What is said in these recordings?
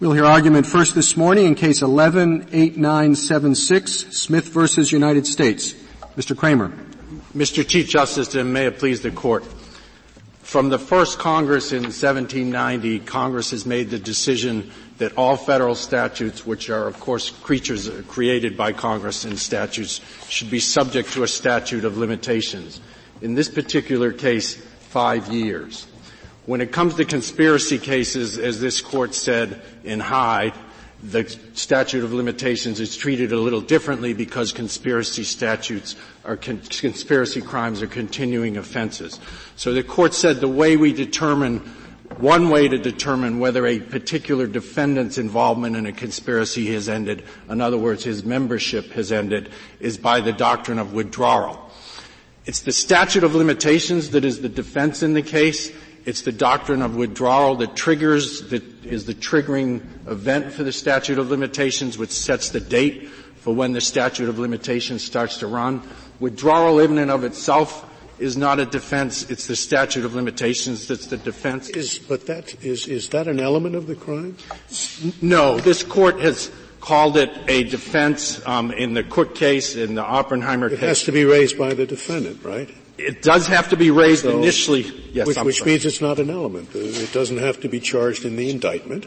We'll hear argument first this morning in case 118976, Smith versus United States. Mr. Kramer. Mr. Chief Justice, and may it please the court. From the first Congress in 1790, Congress has made the decision that all federal statutes, which are of course creatures created by Congress and statutes, should be subject to a statute of limitations. In this particular case, five years. When it comes to conspiracy cases, as this court said in Hyde, the statute of limitations is treated a little differently because conspiracy statutes are con- conspiracy crimes are continuing offenses. So the court said the way we determine one way to determine whether a particular defendant's involvement in a conspiracy has ended, in other words, his membership has ended, is by the doctrine of withdrawal. It's the statute of limitations that is the defense in the case, it's the doctrine of withdrawal that triggers, that is the triggering event for the statute of limitations, which sets the date for when the statute of limitations starts to run. Withdrawal in and of itself is not a defense, it's the statute of limitations that's the defense. Is, but that, is, is that an element of the crime? No. This court has called it a defense um, in the Cook case, in the Oppenheimer it case. It has to be raised by the defendant, right? It does have to be raised so, initially. Yes, which, which means it's not an element. It doesn't have to be charged in the indictment.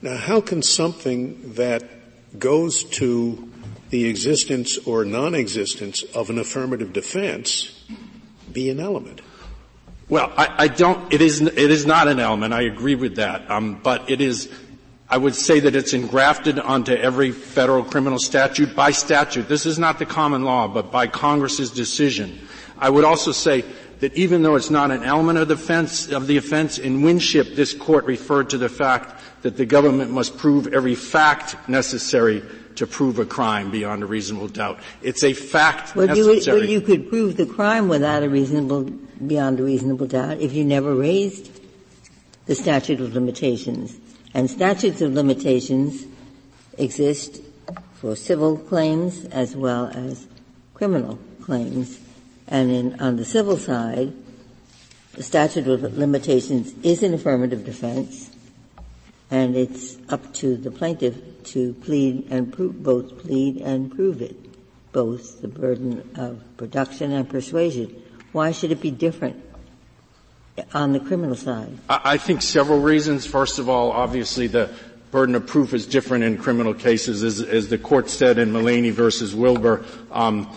Now, how can something that goes to the existence or non-existence of an affirmative defense be an element? Well, I, I don't. It is. It is not an element. I agree with that. Um, but it is. I would say that it's engrafted onto every federal criminal statute by statute. This is not the common law, but by Congress's decision. I would also say that even though it's not an element of the offense, of the offense in Winship, this court referred to the fact that the government must prove every fact necessary to prove a crime beyond a reasonable doubt. It's a fact well, necessary. You, well, you could prove the crime without a reasonable, beyond a reasonable doubt if you never raised the statute of limitations. And statutes of limitations exist for civil claims as well as criminal claims. And in, on the civil side, the statute of limitations is an affirmative defense, and it's up to the plaintiff to plead and prove, both plead and prove it, both the burden of production and persuasion. Why should it be different on the criminal side? I think several reasons. First of all, obviously the burden of proof is different in criminal cases, as, as the court said in Mullaney versus Wilbur. Um,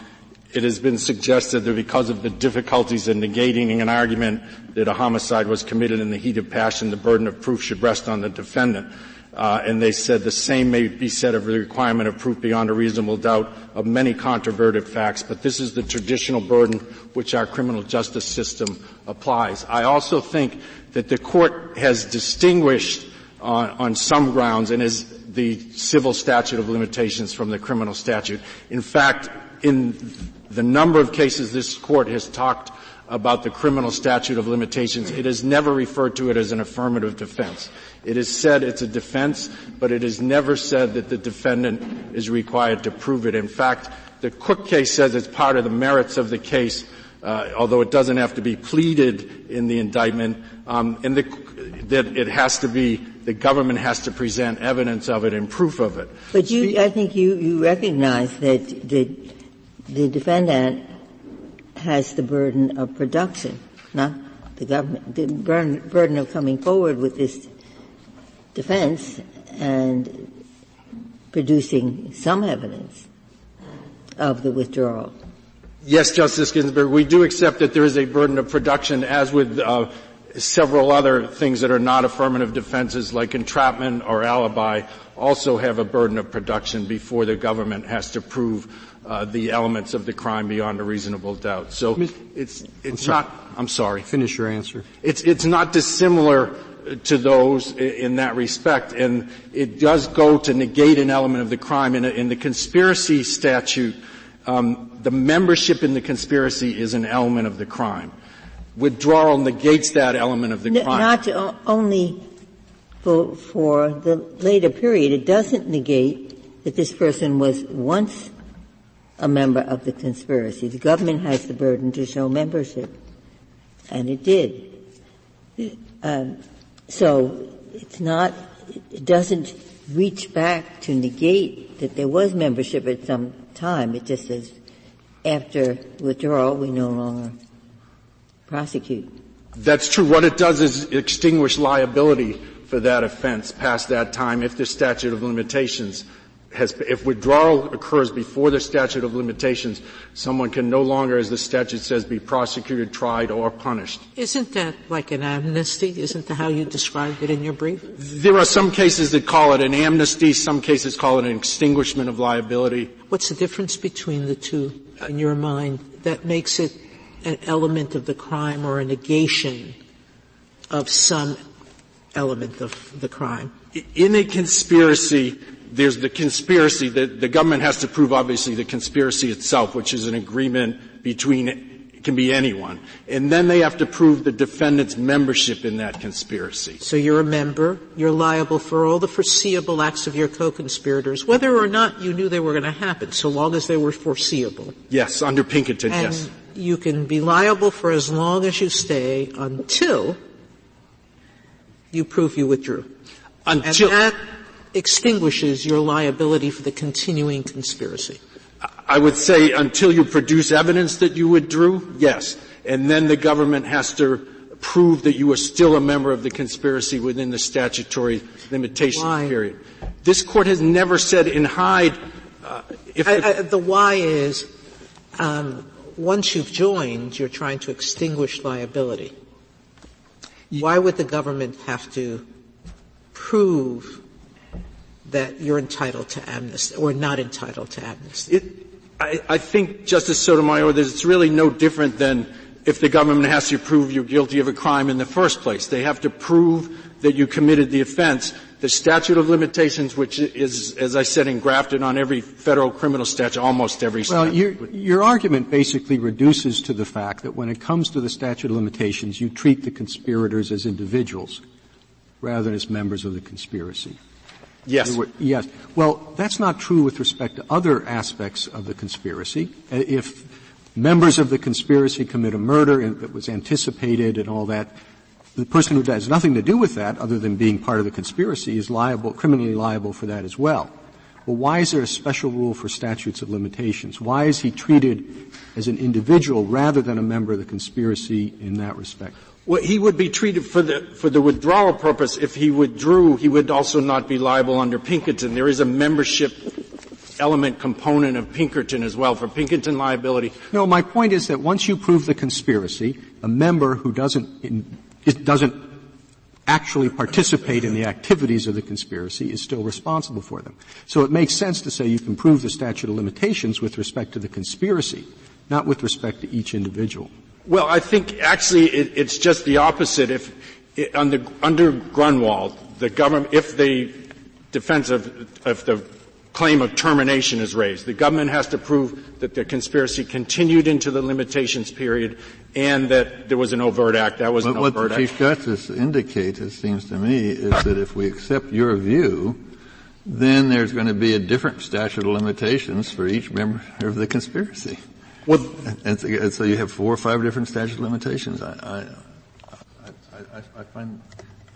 it has been suggested that because of the difficulties in negating an argument that a homicide was committed in the heat of passion, the burden of proof should rest on the defendant. Uh, and they said the same may be said of the requirement of proof beyond a reasonable doubt of many controverted facts, but this is the traditional burden which our criminal justice system applies. I also think that the court has distinguished on, on some grounds and is the civil statute of limitations from the criminal statute. In fact, in the number of cases this court has talked about the criminal statute of limitations, it has never referred to it as an affirmative defense. It has said it's a defense, but it has never said that the defendant is required to prove it. In fact, the Cook case says it's part of the merits of the case, uh, although it doesn't have to be pleaded in the indictment, um, and the, that it has to be the government has to present evidence of it and proof of it. But you, I think you, you recognize that the the defendant has the burden of production, not the government. The burden, of coming forward with this defense and producing some evidence of the withdrawal. Yes, Justice Ginsburg, we do accept that there is a burden of production, as with uh, several other things that are not affirmative defenses, like entrapment or alibi, also have a burden of production before the government has to prove uh, the elements of the crime beyond a reasonable doubt. So it's it's I'm not. I'm sorry. Finish your answer. It's it's not dissimilar to those in that respect, and it does go to negate an element of the crime. In, a, in the conspiracy statute, um, the membership in the conspiracy is an element of the crime. Withdrawal negates that element of the N- crime. Not only for, for the later period. It doesn't negate that this person was once a member of the conspiracy. The government has the burden to show membership, and it did. Um, so it's not it doesn't reach back to negate that there was membership at some time. It just says after withdrawal, we no longer prosecute. That's true. What it does is extinguish liability for that offense past that time if the statute of limitations has, if withdrawal occurs before the statute of limitations, someone can no longer, as the statute says, be prosecuted, tried, or punished. Isn't that like an amnesty? Isn't that how you described it in your brief? There are some cases that call it an amnesty, some cases call it an extinguishment of liability. What's the difference between the two in your mind that makes it an element of the crime or a negation of some element of the crime? In a conspiracy, there's the conspiracy that the government has to prove obviously the conspiracy itself, which is an agreement between it can be anyone. And then they have to prove the defendant's membership in that conspiracy. So you're a member, you're liable for all the foreseeable acts of your co-conspirators, whether or not you knew they were going to happen, so long as they were foreseeable. Yes, under Pinkerton, and yes. you can be liable for as long as you stay until you prove you withdrew. Until, and extinguishes your liability for the continuing conspiracy. I would say until you produce evidence that you withdrew, yes. And then the government has to prove that you are still a member of the conspiracy within the statutory limitation why? period. This court has never said in Hyde, uh, if I, I, the why is, um, once you've joined, you're trying to extinguish liability. Why would the government have to prove that you're entitled to amnesty or not entitled to amnesty? It, I, I think, Justice Sotomayor, that it's really no different than if the government has to prove you're guilty of a crime in the first place. They have to prove that you committed the offense. The statute of limitations, which is, as I said, engrafted on every federal criminal statute, almost every well, statute. Your, your argument basically reduces to the fact that when it comes to the statute of limitations, you treat the conspirators as individuals rather than as members of the conspiracy. Yes. Were, yes. Well, that's not true with respect to other aspects of the conspiracy. Uh, if members of the conspiracy commit a murder that was anticipated and all that, the person who has nothing to do with that, other than being part of the conspiracy, is liable, criminally liable for that as well. Well, why is there a special rule for statutes of limitations? Why is he treated as an individual rather than a member of the conspiracy in that respect? Well, he would be treated for the, for the withdrawal purpose. If he withdrew, he would also not be liable under Pinkerton. There is a membership element component of Pinkerton as well for Pinkerton liability. No, my point is that once you prove the conspiracy, a member who doesn't, doesn't actually participate in the activities of the conspiracy is still responsible for them. So it makes sense to say you can prove the statute of limitations with respect to the conspiracy, not with respect to each individual. Well, I think actually it, it's just the opposite. If it, under, under Grunwald, the government, if the defense of, of the claim of termination is raised, the government has to prove that the conspiracy continued into the limitations period and that there was an overt act. That was but an overt what the Chief Justice indicates, it seems to me, is that if we accept your view, then there's going to be a different statute of limitations for each member of the conspiracy. Well, and so, you have four or five different statute of limitations. I, I, I, I, find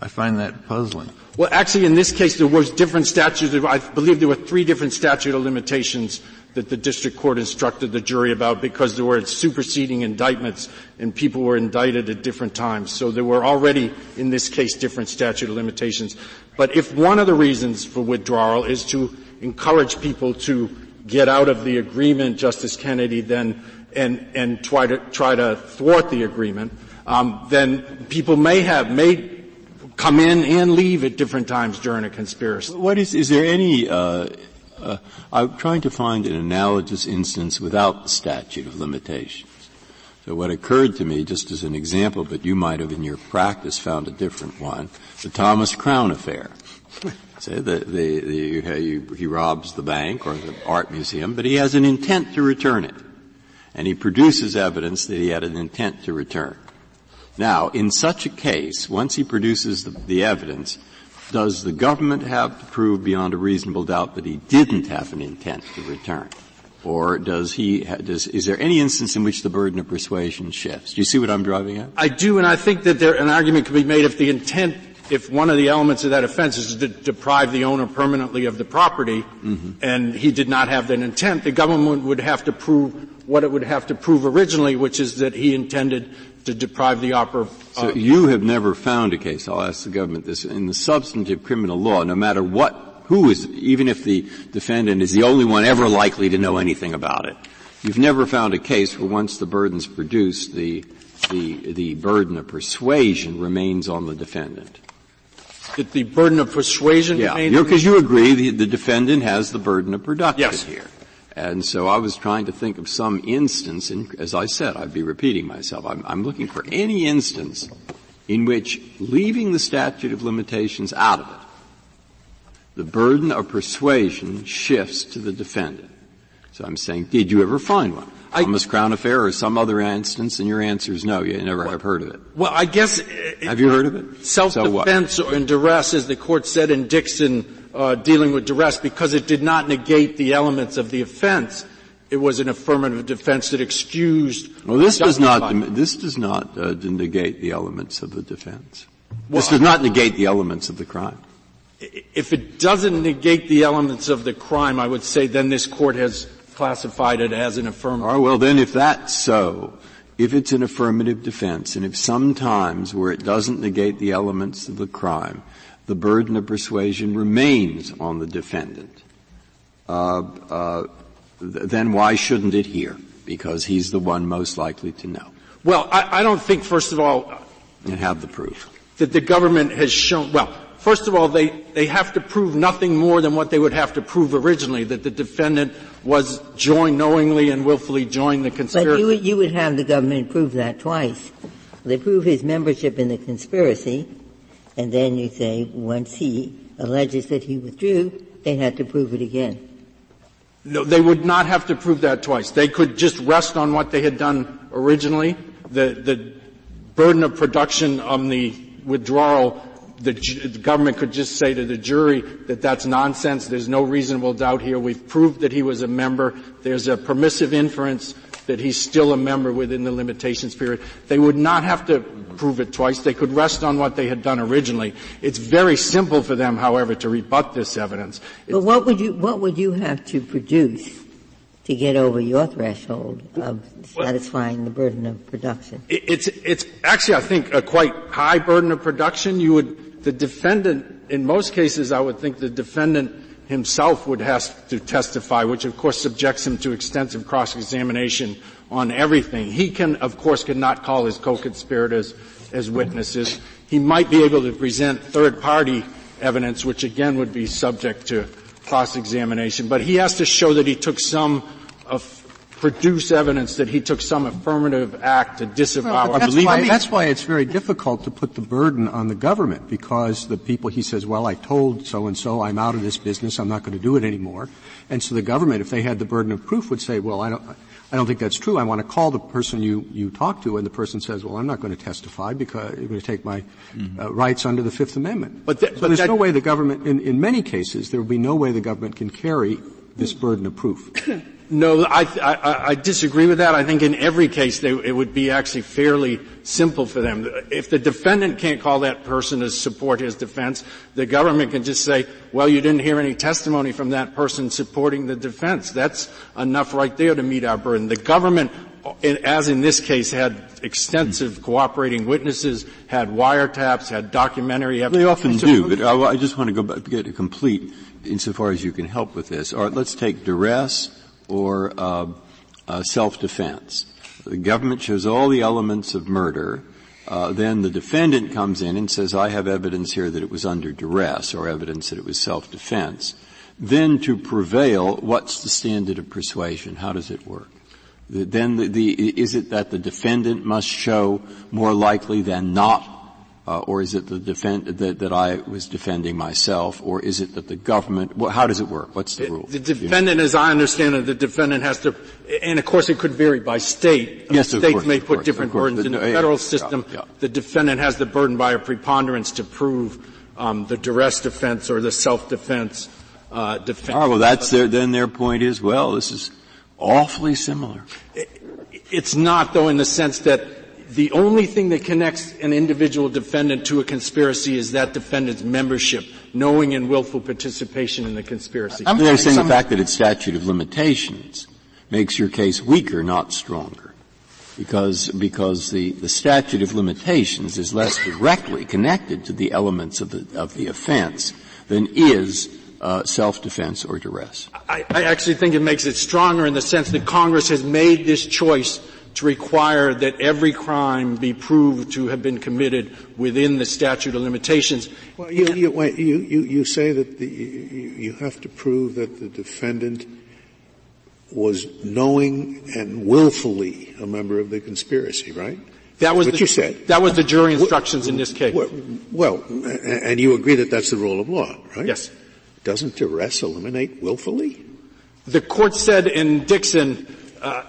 I find that puzzling. Well, actually, in this case, there was different statutes. I believe there were three different statute of limitations that the district court instructed the jury about because there were superseding indictments and people were indicted at different times. So there were already, in this case, different statute of limitations. But if one of the reasons for withdrawal is to encourage people to get out of the agreement, Justice Kennedy, then and and try to try to thwart the agreement, um, then people may have may come in and leave at different times during a conspiracy. What is is there any? Uh, uh, I'm trying to find an analogous instance without the statute of limitations. So what occurred to me, just as an example, but you might have in your practice found a different one, the Thomas Crown affair. Say the, the, the, he robs the bank or the art museum, but he has an intent to return it. And he produces evidence that he had an intent to return. Now, in such a case, once he produces the, the evidence, does the government have to prove beyond a reasonable doubt that he didn't have an intent to return? Or does he, does, is there any instance in which the burden of persuasion shifts? Do you see what I'm driving at? I do, and I think that there, an argument could be made if the intent if one of the elements of that offense is to deprive the owner permanently of the property, mm-hmm. and he did not have that intent, the government would have to prove what it would have to prove originally, which is that he intended to deprive the opera. Uh, so you have never found a case, I'll ask the government this, in the substantive criminal law, no matter what, who is, even if the defendant is the only one ever likely to know anything about it, you've never found a case where once the burden's produced, the, the, the burden of persuasion remains on the defendant that the burden of persuasion yeah, because you agree the, the, defendant has the burden of production yes. here. And so I was trying to think of some instance, and as I said, I'd be repeating myself. I'm, I'm looking for any instance in which leaving the statute of limitations out of it, the burden of persuasion shifts to the defendant. So I'm saying, did you ever find one? Thomas Crown affair or some other instance, and your answer is no, you never well, have heard of it. Well, I guess. It, have you heard of it? Self-defense so and duress, as the court said in Dixon, uh, dealing with duress, because it did not negate the elements of the offense. It was an affirmative defense that excused. Well, this does not. This does not uh, negate the elements of the defense. Well, this does not negate the elements of the crime. If it doesn't negate the elements of the crime, I would say then this court has classified it as an affirmative. Oh, well then if that's so, if it's an affirmative defense, and if sometimes where it doesn't negate the elements of the crime, the burden of persuasion remains on the defendant, uh, uh, th- then why shouldn't it here? Because he's the one most likely to know. Well, I, I don't think, first of all, and have the proof that the government has shown. Well, First of all, they, they have to prove nothing more than what they would have to prove originally, that the defendant was joined knowingly and willfully joined the conspiracy. But you would, you would have the government prove that twice. They prove his membership in the conspiracy, and then you say once he alleges that he withdrew, they had to prove it again. No, they would not have to prove that twice. They could just rest on what they had done originally. The, the burden of production on the withdrawal the, the, government could just say to the jury that that's nonsense. There's no reasonable doubt here. We've proved that he was a member. There's a permissive inference that he's still a member within the limitations period. They would not have to prove it twice. They could rest on what they had done originally. It's very simple for them, however, to rebut this evidence. But what would you, what would you have to produce to get over your threshold of satisfying the burden of production? It's, it's actually, I think, a quite high burden of production. You would, the defendant, in most cases, I would think the defendant himself would have to testify, which of course subjects him to extensive cross-examination on everything. He can, of course, cannot call his co-conspirators as witnesses. He might be able to present third-party evidence, which again would be subject to cross-examination, but he has to show that he took some of produce evidence that he took some affirmative act to disavow. Well, that's, why, that's why it's very difficult to put the burden on the government because the people he says, well, I told so and so I'm out of this business, I'm not going to do it anymore. And so the government, if they had the burden of proof, would say, well, I don't, I don't think that's true. I want to call the person you, you talk to, and the person says, well, I'm not going to testify because I'm going to take my mm-hmm. uh, rights under the Fifth Amendment. But, th- so but there's no way the government, in, in many cases, there will be no way the government can carry this burden of proof. No, I, I, I, disagree with that. I think in every case they, it would be actually fairly simple for them. If the defendant can't call that person to support his defense, the government can just say, well, you didn't hear any testimony from that person supporting the defense. That's enough right there to meet our burden. The government, as in this case, had extensive cooperating witnesses, had wiretaps, had documentary evidence. They often do, but I, I just want to go back, get a complete insofar as you can help with this. All right, let's take duress or uh, uh, self-defense. The government shows all the elements of murder. Uh, then the defendant comes in and says, "I have evidence here that it was under duress, or evidence that it was self-defense." Then, to prevail, what's the standard of persuasion? How does it work? Then, the, the, is it that the defendant must show more likely than not uh, or is it the defend, that, that, I was defending myself, or is it that the government? Well, how does it work? What's the rule? The defendant, as I understand it, the defendant has to, and of course it could vary by state. Yes, States course, may put course, different burdens. In the federal system, yeah, yeah. the defendant has the burden by a preponderance to prove um, the duress defense or the self-defense uh, defense. Right, well, that's their, then their point is, well, this is awfully similar. It, it's not, though, in the sense that The only thing that connects an individual defendant to a conspiracy is that defendant's membership, knowing and willful participation in the conspiracy. I'm They're saying the fact that it's statute of limitations makes your case weaker, not stronger. Because, because the, the statute of limitations is less directly connected to the elements of the, of the offense than is uh, self-defense or duress. I, I actually think it makes it stronger in the sense that Congress has made this choice to require that every crime be proved to have been committed within the statute of limitations. Well, you, you, wait, you, you, you say that the, you have to prove that the defendant was knowing and willfully a member of the conspiracy, right? That was what the, you said. That was the jury instructions in this case. Well, well, and you agree that that's the rule of law, right? Yes. Doesn't duress eliminate willfully? The court said in Dixon, uh,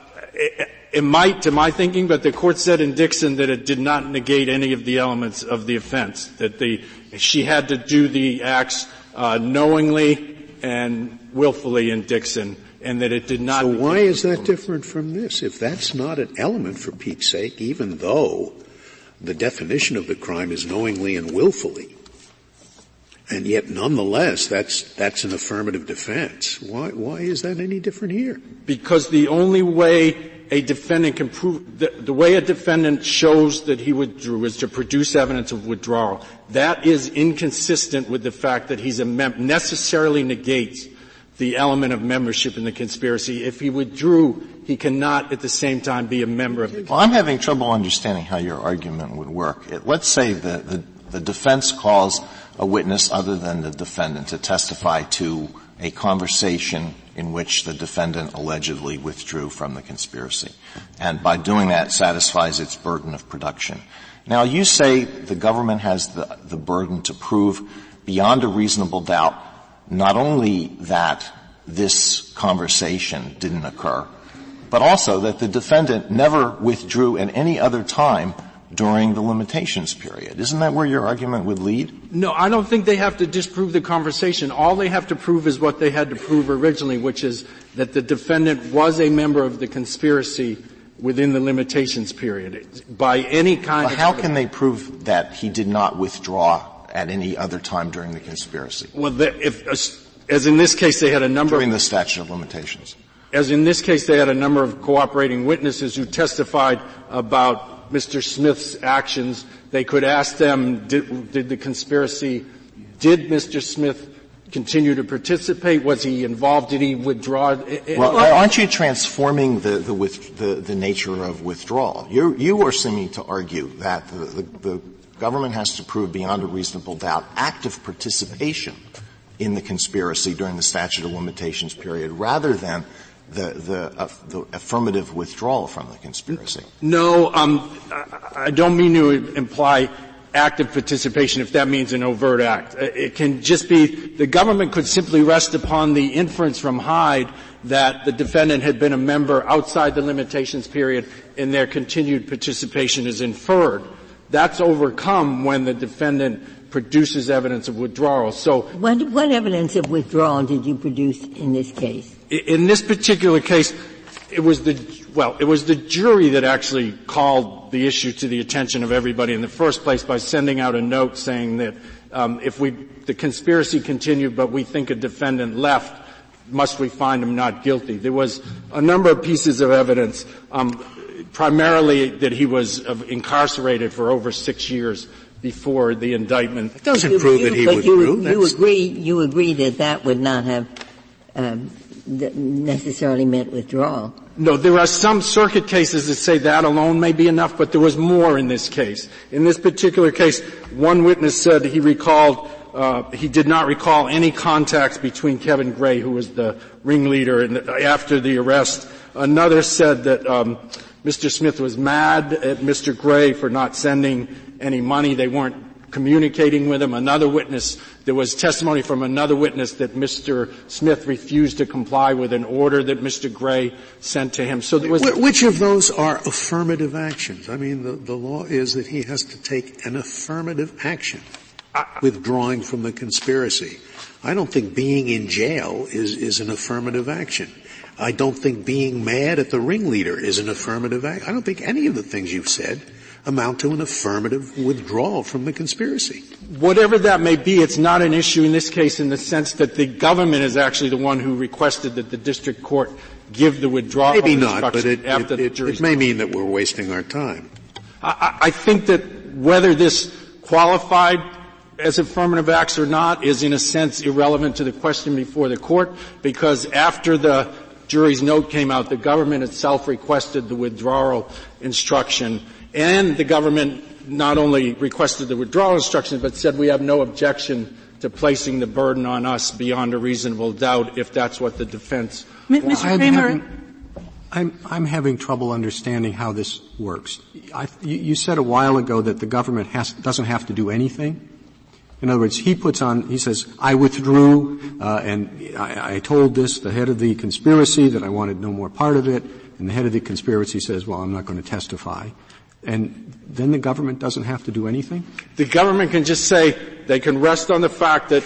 it, might, to my thinking, but the court said in Dixon that it did not negate any of the elements of the offense. That the she had to do the acts uh, knowingly and willfully in Dixon and that it did not. So why is that different from this? If that's not an element for Pete's sake, even though the definition of the crime is knowingly and willfully, and yet nonetheless that's, that's an affirmative defense. Why, why is that any different here? Because the only way a defendant can prove, the, the way a defendant shows that he withdrew is to produce evidence of withdrawal. That is inconsistent with the fact that he's a mem- necessarily negates the element of membership in the conspiracy. If he withdrew, he cannot at the same time be a member of the Well, I'm having trouble understanding how your argument would work. let's say the, the, the defense calls a witness other than the defendant to testify to a conversation in which the defendant allegedly withdrew from the conspiracy. And by doing that satisfies its burden of production. Now you say the government has the, the burden to prove beyond a reasonable doubt not only that this conversation didn't occur, but also that the defendant never withdrew at any other time during the limitations period. Isn't that where your argument would lead? No, I don't think they have to disprove the conversation. All they have to prove is what they had to prove originally, which is that the defendant was a member of the conspiracy within the limitations period. By any kind well, How can they prove that he did not withdraw at any other time during the conspiracy? Well, the, if, as in this case, they had a number during the statute of limitations. As in this case, they had a number of cooperating witnesses who testified about Mr. Smith's actions. They could ask them, did, did the conspiracy, did Mr. Smith continue to participate? Was he involved? Did he withdraw? Well, uh, aren't you transforming the, the, with, the, the nature of withdrawal? you you are seeming to argue that the, the government has to prove beyond a reasonable doubt active participation in the conspiracy during the statute of limitations period rather than the, the, uh, the affirmative withdrawal from the conspiracy. No, um, I don't mean to imply active participation if that means an overt act. Uh, it can just be, the government could simply rest upon the inference from Hyde that the defendant had been a member outside the limitations period and their continued participation is inferred. That's overcome when the defendant produces evidence of withdrawal. So, what, what evidence of withdrawal did you produce in this case? In this particular case, it was the well, it was the jury that actually called the issue to the attention of everybody in the first place by sending out a note saying that um, if we the conspiracy continued, but we think a defendant left, must we find him not guilty? There was a number of pieces of evidence. Um, primarily that he was incarcerated for over six years before the indictment. It doesn't you, prove you, that he withdrew. You, you agree, you agree that that would not have um, necessarily meant withdrawal. No, there are some circuit cases that say that alone may be enough, but there was more in this case. In this particular case, one witness said he recalled uh, he did not recall any contacts between Kevin Gray, who was the ringleader, and after the arrest. Another said that um, Mr. Smith was mad at Mr. Gray for not sending any money. They weren't communicating with him. Another witness, there was testimony from another witness that Mr. Smith refused to comply with an order that Mr. Gray sent to him. So there was. Which of those are affirmative actions? I mean, the, the law is that he has to take an affirmative action, withdrawing from the conspiracy. I don't think being in jail is, is an affirmative action. I don't think being mad at the ringleader is an affirmative act. I don't think any of the things you've said amount to an affirmative withdrawal from the conspiracy. Whatever that may be, it's not an issue in this case in the sense that the government is actually the one who requested that the district court give the withdrawal Maybe not, but it, after it, it, it may mean that we're wasting our time. I, I think that whether this qualified as affirmative acts or not is in a sense irrelevant to the question before the court because after the jury's note came out, the government itself requested the withdrawal instruction and the government not only requested the withdrawal instruction but said we have no objection to placing the burden on us beyond a reasonable doubt if that's what the defense M- Mr. Kramer, I'm, I'm having trouble understanding how this works. I, you, you, said a while ago that the government has, doesn't have to do anything. In other words, he puts on, he says, I withdrew, uh, and I, I, told this, the head of the conspiracy, that I wanted no more part of it, and the head of the conspiracy says, well, I'm not going to testify. And then the government doesn't have to do anything? The government can just say, they can rest on the fact that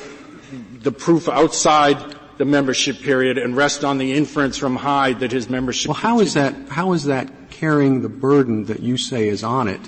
the proof outside the membership period and rest on the inference from Hyde that his membership. Well, how is that? How is that carrying the burden that you say is on it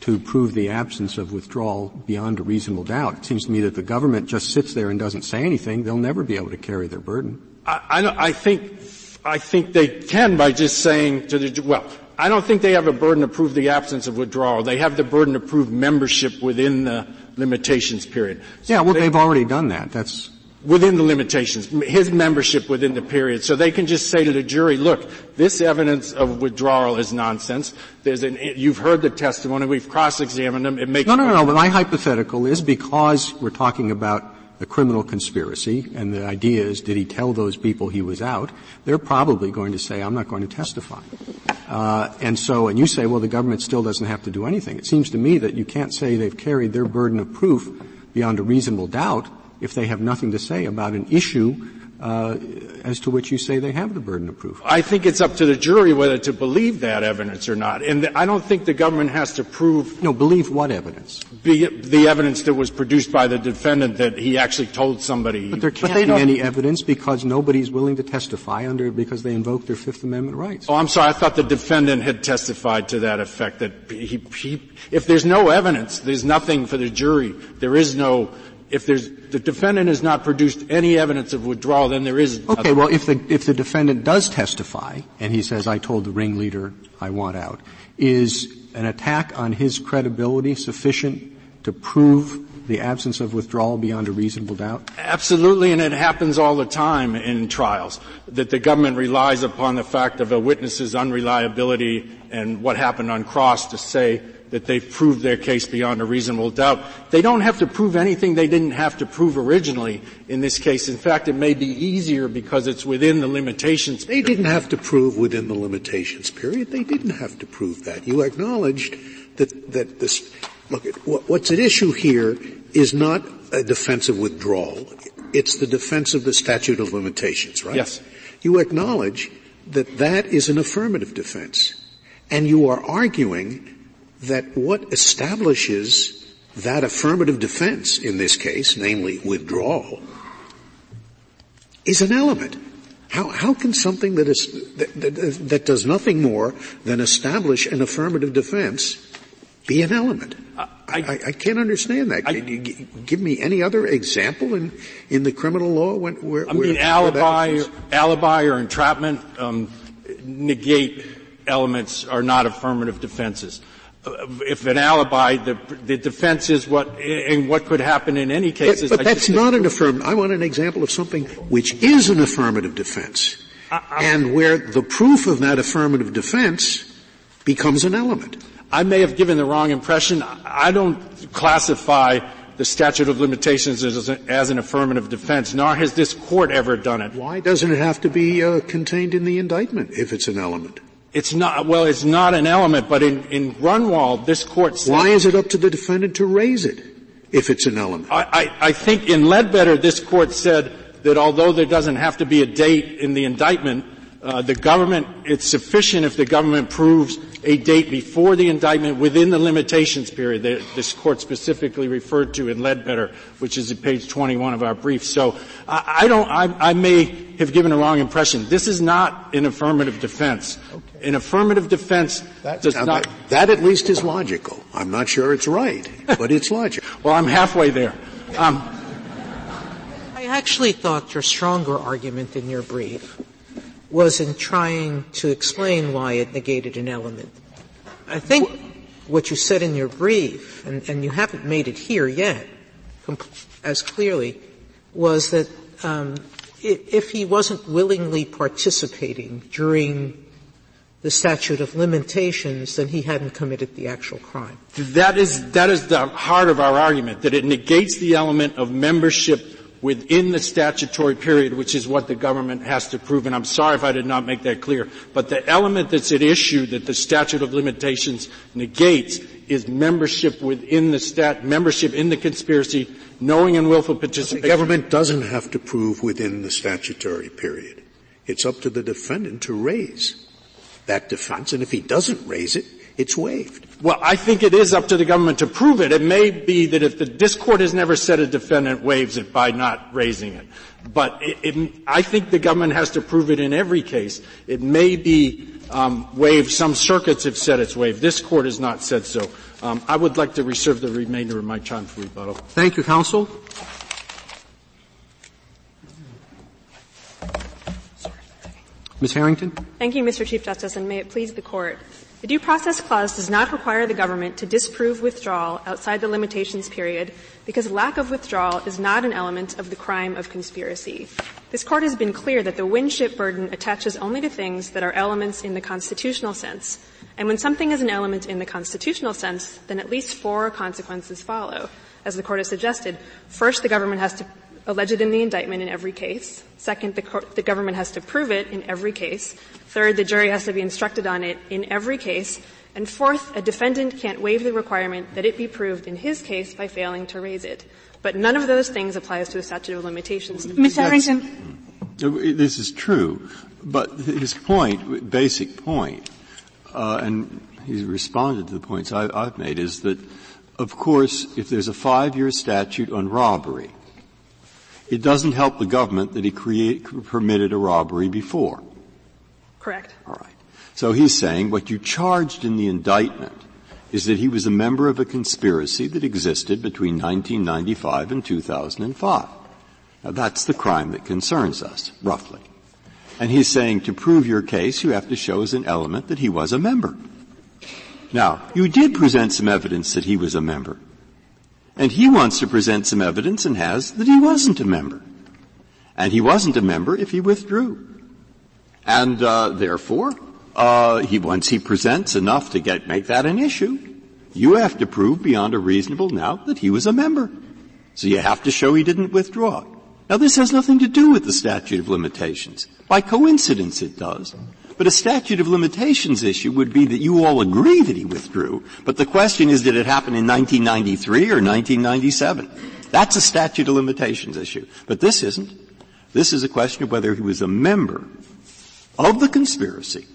to prove the absence of withdrawal beyond a reasonable doubt? It seems to me that the government just sits there and doesn't say anything. They'll never be able to carry their burden. I, I, I think I think they can by just saying to the well. I don't think they have a burden to prove the absence of withdrawal. They have the burden to prove membership within the limitations period. So yeah, well, they, have already done that. That's within the limitations, his membership within the period. So they can just say to the jury, look, this evidence of withdrawal is nonsense. There's an, you've heard the testimony, we've cross-examined them, it makes No, no, no, no, but my hypothetical is because we're talking about a criminal conspiracy, and the idea is, did he tell those people he was out? They're probably going to say, I'm not going to testify. Uh, and so, and you say, well, the government still doesn't have to do anything. It seems to me that you can't say they've carried their burden of proof beyond a reasonable doubt if they have nothing to say about an issue uh, as to which you say they have the burden of proof. I think it's up to the jury whether to believe that evidence or not. And the, I don't think the government has to prove. No, believe what evidence? The, the evidence that was produced by the defendant that he actually told somebody. But there can't but be any evidence because nobody's willing to testify under because they invoke their Fifth Amendment rights. Oh, I'm sorry. I thought the defendant had testified to that effect. That he, he, if there's no evidence, there's nothing for the jury. There is no if there's the defendant has not produced any evidence of withdrawal, then there is. Okay, well, if the if the defendant does testify and he says, "I told the ringleader I want out," is an attack on his credibility sufficient to prove the absence of withdrawal beyond a reasonable doubt? Absolutely, and it happens all the time in trials that the government relies upon the fact of a witness's unreliability and what happened on cross to say that they've proved their case beyond a reasonable doubt. They don't have to prove anything they didn't have to prove originally in this case. In fact, it may be easier because it's within the limitations. They didn't have to prove within the limitations period. They didn't have to prove that. You acknowledged that, that this, look, what's at issue here is not a defense of withdrawal. It's the defense of the statute of limitations, right? Yes. You acknowledge that that is an affirmative defense. And you are arguing that what establishes that affirmative defense in this case, namely withdrawal, is an element. How, how can something that, is, that, that, that does nothing more than establish an affirmative defense be an element? I, I, I can't understand that. I, give me any other example in, in the criminal law when, where, I mean, where, alibi, alibi or entrapment um, negate elements are not affirmative defenses if an alibi, the, the defense is what, and what could happen in any case. But, but that's not an affirmative. I want an example of something which is an affirmative defense, I, and where the proof of that affirmative defense becomes an element. I may have given the wrong impression. I don't classify the statute of limitations as, as, an affirmative defense, nor has this court ever done it. Why doesn't it have to be uh, contained in the indictment if it's an element? It's not, well, it's not an element, but in, in Grunwald, this court said. Why is it up to the defendant to raise it if it's an element? I, I, I think in Ledbetter, this court said that although there doesn't have to be a date in the indictment, uh, the government, it's sufficient if the government proves a date before the indictment within the limitations period that this court specifically referred to in Ledbetter, which is at page 21 of our brief. So I, I don't, I, I, may have given a wrong impression. This is not an affirmative defense. Okay. An affirmative defense that, does not. That, that, at least is logical. I'm not sure it's right, but it's logical. well, I'm halfway there. Um, I actually thought your stronger argument in your brief was in trying to explain why it negated an element. I think what you said in your brief, and, and you haven't made it here yet, as clearly, was that um, if he wasn't willingly participating during the statute of limitations, then he hadn't committed the actual crime. That is, that is the heart of our argument, that it negates the element of membership within the statutory period, which is what the government has to prove. And I'm sorry if I did not make that clear. But the element that's at issue that the statute of limitations negates is membership within the stat, membership in the conspiracy, knowing and willful participation. The government doesn't have to prove within the statutory period. It's up to the defendant to raise that defense, and if he doesn't raise it, it's waived. Well, I think it is up to the government to prove it. It may be that if the, this court has never said a defendant waives it by not raising it. But it, it, I think the government has to prove it in every case. It may be um, waived. Some circuits have said it's waived. This court has not said so. Um, I would like to reserve the remainder of my time for rebuttal. Thank you, counsel. Ms. Harrington. Thank you, Mr. Chief Justice, and may it please the court. The Due Process Clause does not require the government to disprove withdrawal outside the limitations period because lack of withdrawal is not an element of the crime of conspiracy. This court has been clear that the Winship burden attaches only to things that are elements in the constitutional sense. And when something is an element in the constitutional sense, then at least four consequences follow. As the court has suggested, first the government has to allege it in the indictment in every case. Second, the, court, the government has to prove it in every case. Third, the jury has to be instructed on it in every case. And fourth, a defendant can't waive the requirement that it be proved in his case by failing to raise it. But none of those things applies to a statute of limitations. Ms. Harrington. This is true, but his point, basic point, uh, and he's responded to the points I, I've made, is that, of course, if there's a five-year statute on robbery, it doesn't help the government that he create, permitted a robbery before. Correct. All right. So he's saying what you charged in the indictment is that he was a member of a conspiracy that existed between 1995 and 2005. Now that's the crime that concerns us, roughly. And he's saying to prove your case, you have to show as an element that he was a member. Now, you did present some evidence that he was a member. And he wants to present some evidence and has that he wasn't a member. And he wasn't a member if he withdrew. And uh, therefore, uh, he, once he presents enough to get make that an issue, you have to prove beyond a reasonable doubt that he was a member. So you have to show he didn't withdraw. Now this has nothing to do with the statute of limitations. By coincidence it does. But a statute of limitations issue would be that you all agree that he withdrew, but the question is did it happen in 1993 or 1997? That's a statute of limitations issue. But this isn't. This is a question of whether he was a member of the conspiracy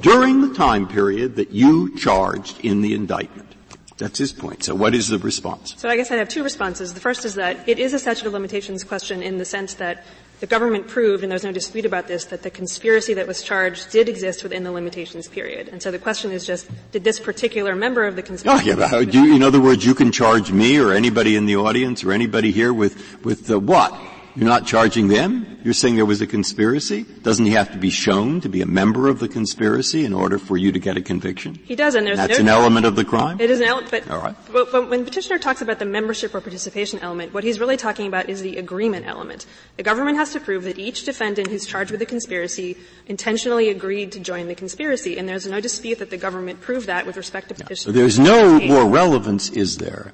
during the time period that you charged in the indictment. That's his point. So what is the response? So I guess I have two responses. The first is that it is a statute of limitations question in the sense that the government proved, and there's no dispute about this, that the conspiracy that was charged did exist within the limitations period. And so the question is just, did this particular member of the conspiracy? Oh, yeah, you, in other words, you can charge me or anybody in the audience or anybody here with, with the what? You're not charging them? You're saying there was a conspiracy? Doesn't he have to be shown to be a member of the conspiracy in order for you to get a conviction? He doesn't. there's That's no, an element of the crime? It is an element, but, All right. but, but when Petitioner talks about the membership or participation element, what he's really talking about is the agreement element. The government has to prove that each defendant who's charged with a conspiracy intentionally agreed to join the conspiracy, and there's no dispute that the government proved that with respect to Petitioner. So there's no more relevance, is there,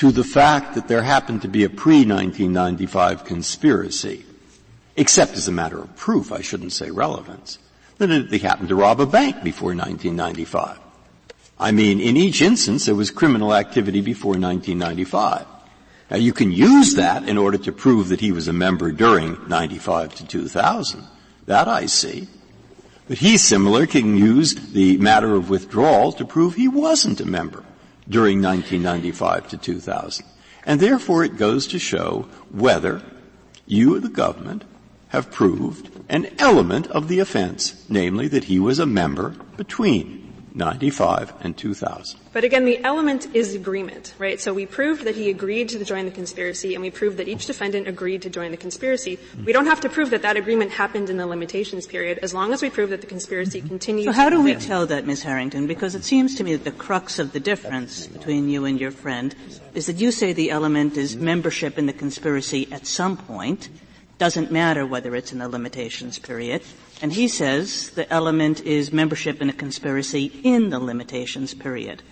to the fact that there happened to be a pre-1995 conspiracy, except as a matter of proof, I shouldn't say relevance, that they happened to rob a bank before 1995. I mean, in each instance, there was criminal activity before 1995. Now, you can use that in order to prove that he was a member during 95 to 2000. That I see. But he similar can use the matter of withdrawal to prove he wasn't a member during 1995 to 2000. And therefore it goes to show whether you, the government, have proved an element of the offense, namely that he was a member between 95 and 2000. But again, the element is agreement, right? So we proved that he agreed to join the conspiracy, and we proved that each defendant agreed to join the conspiracy. We don't have to prove that that agreement happened in the limitations period, as long as we prove that the conspiracy mm-hmm. continues. So how do we tell that, Ms. Harrington? Because it seems to me that the crux of the difference between you and your friend is that you say the element is membership in the conspiracy at some point, doesn't matter whether it's in the limitations period. And he says the element is membership in a conspiracy in the limitations period.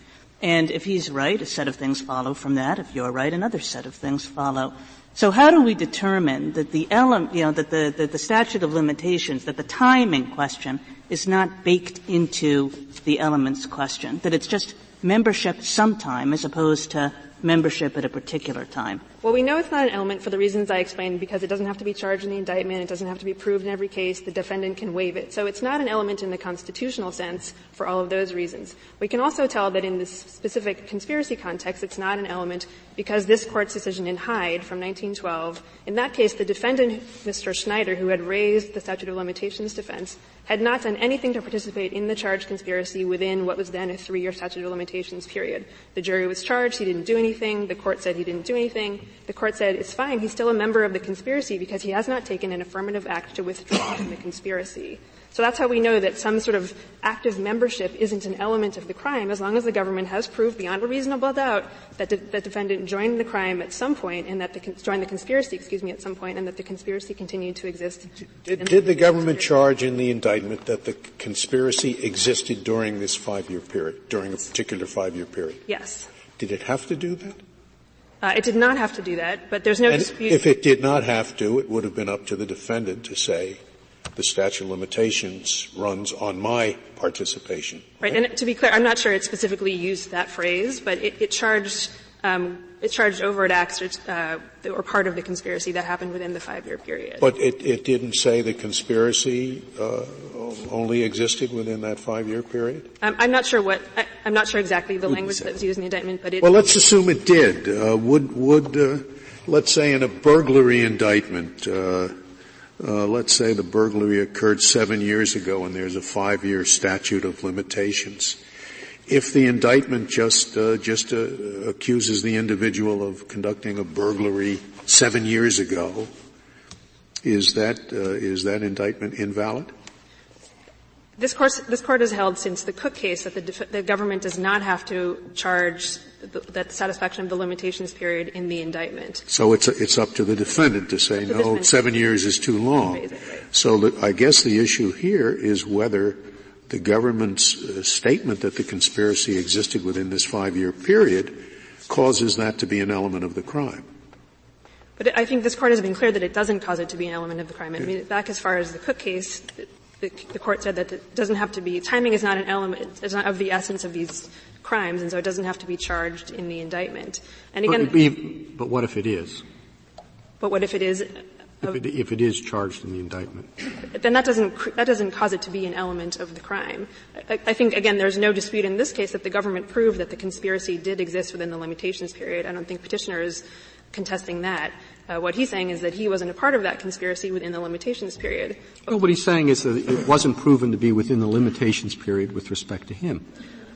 And if he's right, a set of things follow from that. If you're right, another set of things follow. So how do we determine that the you know, that the, that the statute of limitations, that the timing question is not baked into the elements question, that it's just membership sometime as opposed to membership at a particular time? Well, we know it's not an element for the reasons I explained because it doesn't have to be charged in the indictment, it doesn't have to be proved in every case, the defendant can waive it. So it's not an element in the constitutional sense for all of those reasons. We can also tell that in this specific conspiracy context, it's not an element because this court's decision in Hyde from 1912, in that case, the defendant, Mr. Schneider, who had raised the statute of limitations defense, had not done anything to participate in the charged conspiracy within what was then a three-year statute of limitations period. The jury was charged, he didn't do anything, the court said he didn't do anything, the court said it's fine, he's still a member of the conspiracy because he has not taken an affirmative act to withdraw from the conspiracy. So that's how we know that some sort of active membership isn't an element of the crime as long as the government has proved beyond a reasonable doubt that the de- defendant joined the crime at some point and that the joined the conspiracy, excuse me, at some point and that the conspiracy continued to exist. Did, did the government charge in the indictment that the conspiracy existed during this five-year period, during a particular five-year period? Yes. Did it have to do that? Uh, it did not have to do that, but there's no and dispute. If it did not have to, it would have been up to the defendant to say, the statute of limitations runs on my participation. Right, and to be clear, I'm not sure it specifically used that phrase, but it, it charged um, it charged overt acts uh, that were part of the conspiracy that happened within the five-year period. But it, it didn't say the conspiracy uh, only existed within that five-year period. Um, I'm not sure what I, am not sure exactly the language that was used in the indictment, but it. Well, let's assume it did. Uh, would would uh, let's say in a burglary indictment. Uh, uh, let's say the burglary occurred seven years ago and there's a five-year statute of limitations. If the indictment just uh, just uh, accuses the individual of conducting a burglary seven years ago, is that uh, is that indictment invalid? This court, this court has held since the Cook case that the, the government does not have to charge the, that satisfaction of the limitations period in the indictment. So it's, a, it's up to the defendant to say, no, seven years is too long. So the, I guess the issue here is whether the government's uh, statement that the conspiracy existed within this five-year period causes that to be an element of the crime. But I think this court has been clear that it doesn't cause it to be an element of the crime. I mean, back as far as the Cook case, the, the, court said that it doesn't have to be, timing is not an element, it's not of the essence of these crimes, and so it doesn't have to be charged in the indictment. And again, but, but what if it is? But what if it is? If it, if it is charged in the indictment, then that doesn't that doesn't cause it to be an element of the crime. I, I think again, there's no dispute in this case that the government proved that the conspiracy did exist within the limitations period. I don't think petitioner is contesting that. Uh, what he's saying is that he wasn't a part of that conspiracy within the limitations period. Well, what he's saying is that it wasn't proven to be within the limitations period with respect to him.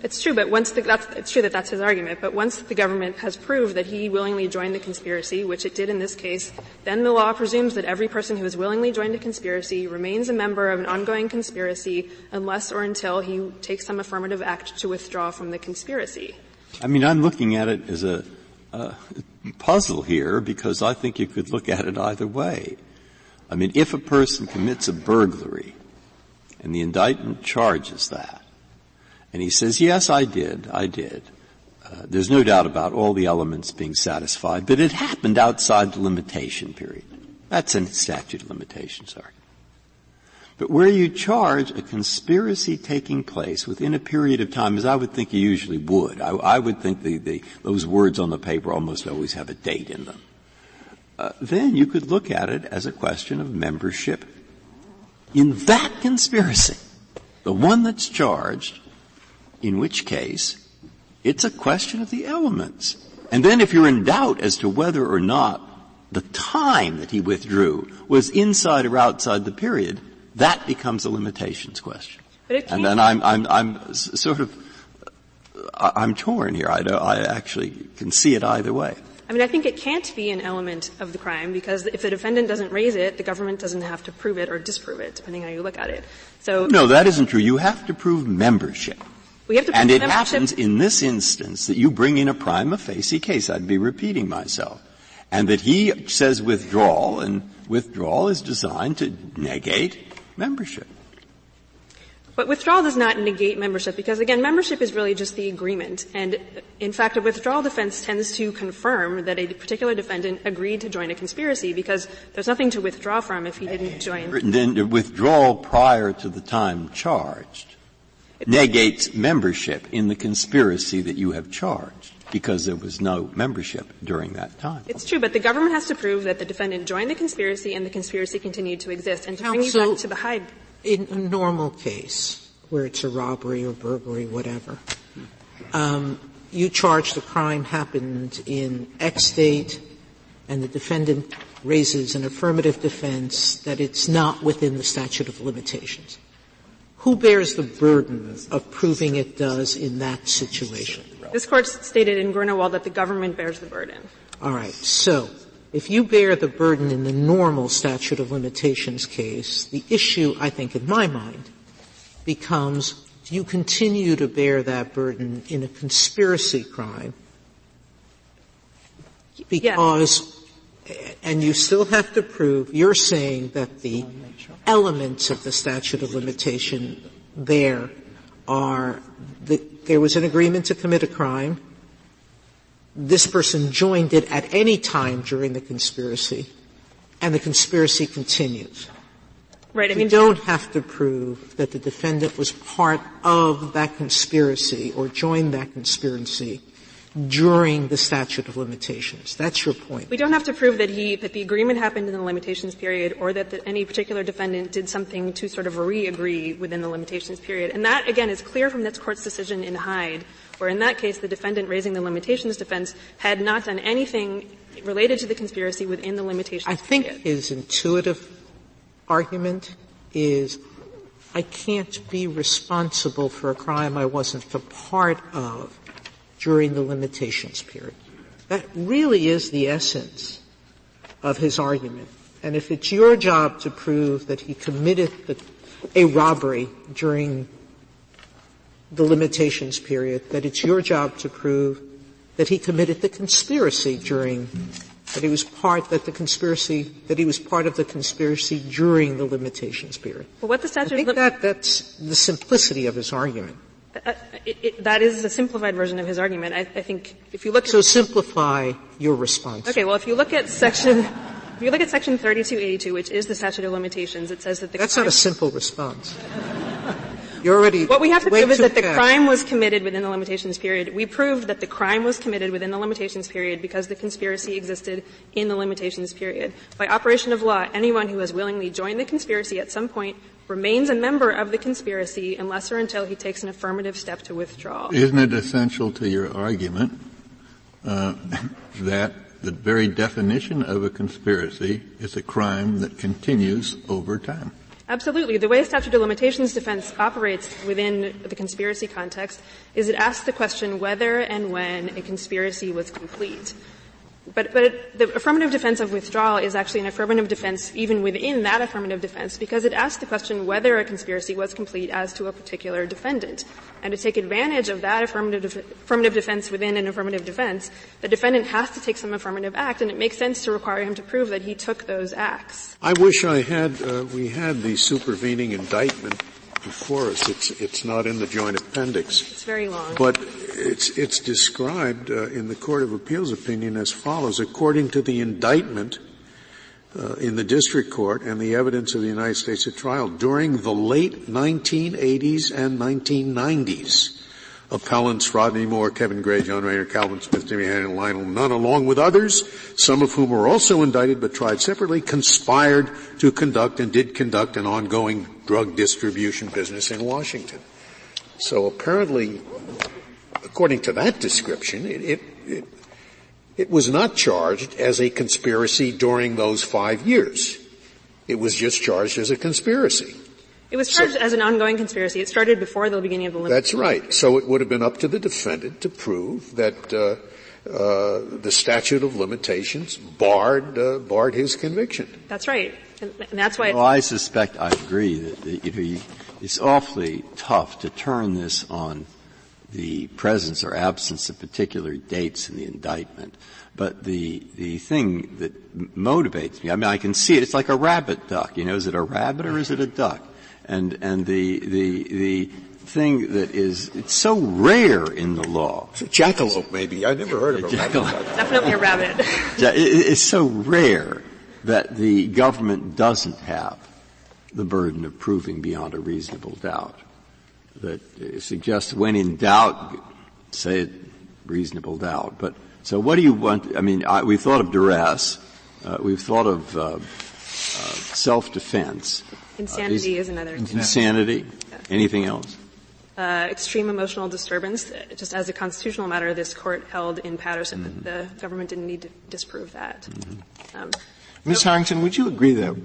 It's true, but once the, that's, it's true that that's his argument, but once the government has proved that he willingly joined the conspiracy, which it did in this case, then the law presumes that every person who has willingly joined a conspiracy remains a member of an ongoing conspiracy unless or until he takes some affirmative act to withdraw from the conspiracy. I mean, I'm looking at it as a, uh, puzzle here because I think you could look at it either way. I mean, if a person commits a burglary and the indictment charges that, and he says, yes, I did, I did, uh, there's no doubt about all the elements being satisfied, but it happened outside the limitation period. That's a statute of limitations argument. But where you charge a conspiracy taking place within a period of time, as I would think you usually would, I, I would think the, the, those words on the paper almost always have a date in them. Uh, then you could look at it as a question of membership in that conspiracy, the one that's charged, in which case it's a question of the elements. And then if you're in doubt as to whether or not the time that he withdrew was inside or outside the period, that becomes a limitations question. and then I'm, I'm, I'm sort of, I'm torn here. I, I actually can see it either way. I mean, I think it can't be an element of the crime because if the defendant doesn't raise it, the government doesn't have to prove it or disprove it, depending on how you look at it. So no, that isn't true. You have to prove membership. We have to and it happens in this instance that you bring in a prima facie case. I'd be repeating myself, and that he says withdrawal, and withdrawal is designed to negate membership. But withdrawal does not negate membership because again, membership is really just the agreement. And in fact, a withdrawal defense tends to confirm that a particular defendant agreed to join a conspiracy because there's nothing to withdraw from if he didn't join. Then withdrawal prior to the time charged negates membership in the conspiracy that you have charged because there was no membership during that time. It's true, but the government has to prove that the defendant joined the conspiracy and the conspiracy continued to exist. And to Counsel, bring you back to the Hyde in a normal case, where it's a robbery or burglary, whatever, um, you charge the crime happened in X date, and the defendant raises an affirmative defense that it's not within the statute of limitations. Who bears the burden of proving it does in that situation? This court stated in Grunewald that the government bears the burden. All right. So if you bear the burden in the normal statute of limitations case, the issue, I think, in my mind, becomes do you continue to bear that burden in a conspiracy crime? Because, and you still have to prove, you're saying that the elements of the statute of limitation there are that there was an agreement to commit a crime, this person joined it at any time during the conspiracy, and the conspiracy continues. Right. I mean, you don't have to prove that the defendant was part of that conspiracy or joined that conspiracy during the statute of limitations. That's your point. We don't have to prove that he that the agreement happened in the limitations period or that the, any particular defendant did something to sort of re-agree within the limitations period. And that again is clear from this court's decision in Hyde where in that case the defendant raising the limitations defense had not done anything related to the conspiracy within the limitations I think period. his intuitive argument is I can't be responsible for a crime I wasn't a part of during the limitations period. That really is the essence of his argument. And if it's your job to prove that he committed the, a robbery during the limitations period, that it's your job to prove that he committed the conspiracy during, that he was part, that the conspiracy, that he was part of the conspiracy during the limitations period. Well, what the statute I think that, that's the simplicity of his argument. That is a simplified version of his argument. I, I think if you look so simplify your response. Okay, well, if you look at section, if you look at section 3282, which is the statute of limitations, it says that the that's not a simple response. You're already what we have to prove is that the crime was committed within the limitations period. We proved that the crime was committed within the limitations period because the conspiracy existed in the limitations period. By operation of law, anyone who has willingly joined the conspiracy at some point remains a member of the conspiracy unless or until he takes an affirmative step to withdraw. Isn't it essential to your argument uh, that the very definition of a conspiracy is a crime that continues over time? Absolutely. The way statute of limitations defense operates within the conspiracy context is it asks the question whether and when a conspiracy was complete. But, but the affirmative defense of withdrawal is actually an affirmative defense even within that affirmative defense because it asks the question whether a conspiracy was complete as to a particular defendant. And to take advantage of that affirmative, def- affirmative defense within an affirmative defense, the defendant has to take some affirmative act and it makes sense to require him to prove that he took those acts. I wish I had, uh, we had the supervening indictment before us. It's, it's not in the joint appendix. It's very long. But it's, it's described uh, in the Court of Appeals opinion as follows. According to the indictment uh, in the district court and the evidence of the United States at trial, during the late 1980s and 1990s, appellants Rodney Moore, Kevin Gray, John Rayner, Calvin Smith, Jimmy Hannon, and Lionel Nunn, along with others, some of whom were also indicted but tried separately, conspired to conduct and did conduct an ongoing drug distribution business in Washington. So apparently, according to that description, it, it, it It was not charged as a conspiracy during those five years. It was just charged as a conspiracy. It was charged so, as an ongoing conspiracy. It started before the beginning of the limit. That's right. So it would have been up to the defendant to prove that uh, uh, the statute of limitations barred uh, barred his conviction. That's right, and, and that's why. Well, I suspect I agree that you know, it's awfully tough to turn this on the presence or absence of particular dates in the indictment. But the the thing that motivates me, I mean, I can see it. It's like a rabbit duck. You know, is it a rabbit or is it a duck? And and the the the thing that is it's so rare in the law. It's a jackalope, maybe. I never heard of a, a rabbit. Definitely a rabbit. it's so rare that the government doesn't have the burden of proving beyond a reasonable doubt. That suggests when in doubt, say it reasonable doubt. But so what do you want? I mean, I, we've thought of duress. Uh, we've thought of uh, uh, self-defense. Insanity is another. Insanity. Yeah. Anything else? Uh, extreme emotional disturbance. Just as a constitutional matter, this court held in Patterson mm-hmm. that the government didn't need to disprove that. Mm-hmm. Um, Ms. So, Harrington, would you agree that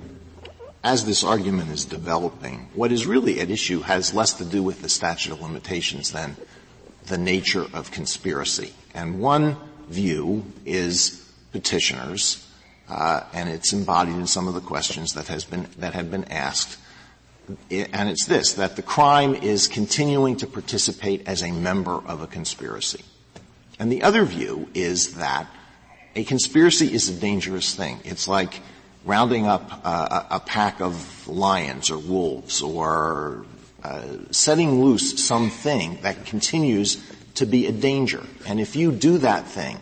as this argument is developing, what is really at issue has less to do with the statute of limitations than the nature of conspiracy? And one view is petitioners, uh, and it's embodied in some of the questions that has been that have been asked and it's this, that the crime is continuing to participate as a member of a conspiracy. And the other view is that a conspiracy is a dangerous thing. It's like rounding up a, a pack of lions or wolves or uh, setting loose something that continues to be a danger. And if you do that thing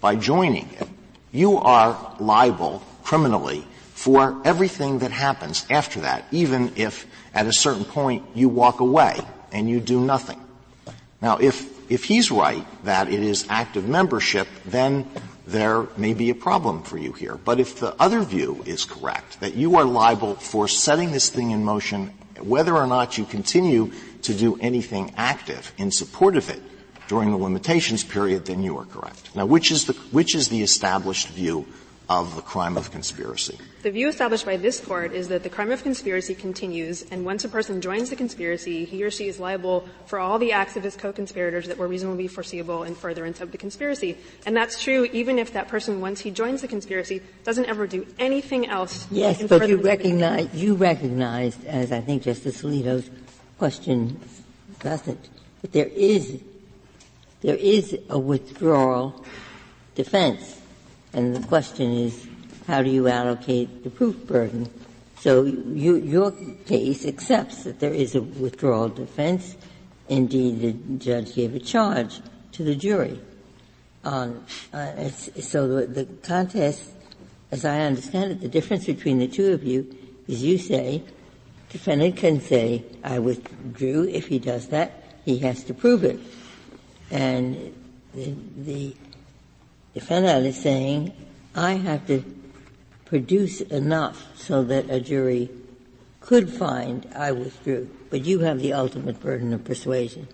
by joining it, you are liable criminally for everything that happens after that, even if at a certain point you walk away and you do nothing. Now, if, if he's right that it is active membership, then there may be a problem for you here. But if the other view is correct, that you are liable for setting this thing in motion, whether or not you continue to do anything active in support of it during the limitations period, then you are correct. Now, which is the, which is the established view of the crime of conspiracy. The view established by this court is that the crime of conspiracy continues, and once a person joins the conspiracy, he or she is liable for all the acts of his co-conspirators that were reasonably foreseeable in furtherance of the conspiracy. And that's true even if that person, once he joins the conspiracy, doesn't ever do anything else. Yes, but you recognize, you recognized, as I think Justice Alito's question doesn't, that there is, there is a withdrawal defense and the question is, how do you allocate the proof burden? So you, your case accepts that there is a withdrawal defense. Indeed, the judge gave a charge to the jury. Uh, so the, the contest, as I understand it, the difference between the two of you is you say, defendant can say, I withdrew. If he does that, he has to prove it. And the, defendant is saying, I have to produce enough so that a jury could find I withdrew, but you have the ultimate burden of persuasion.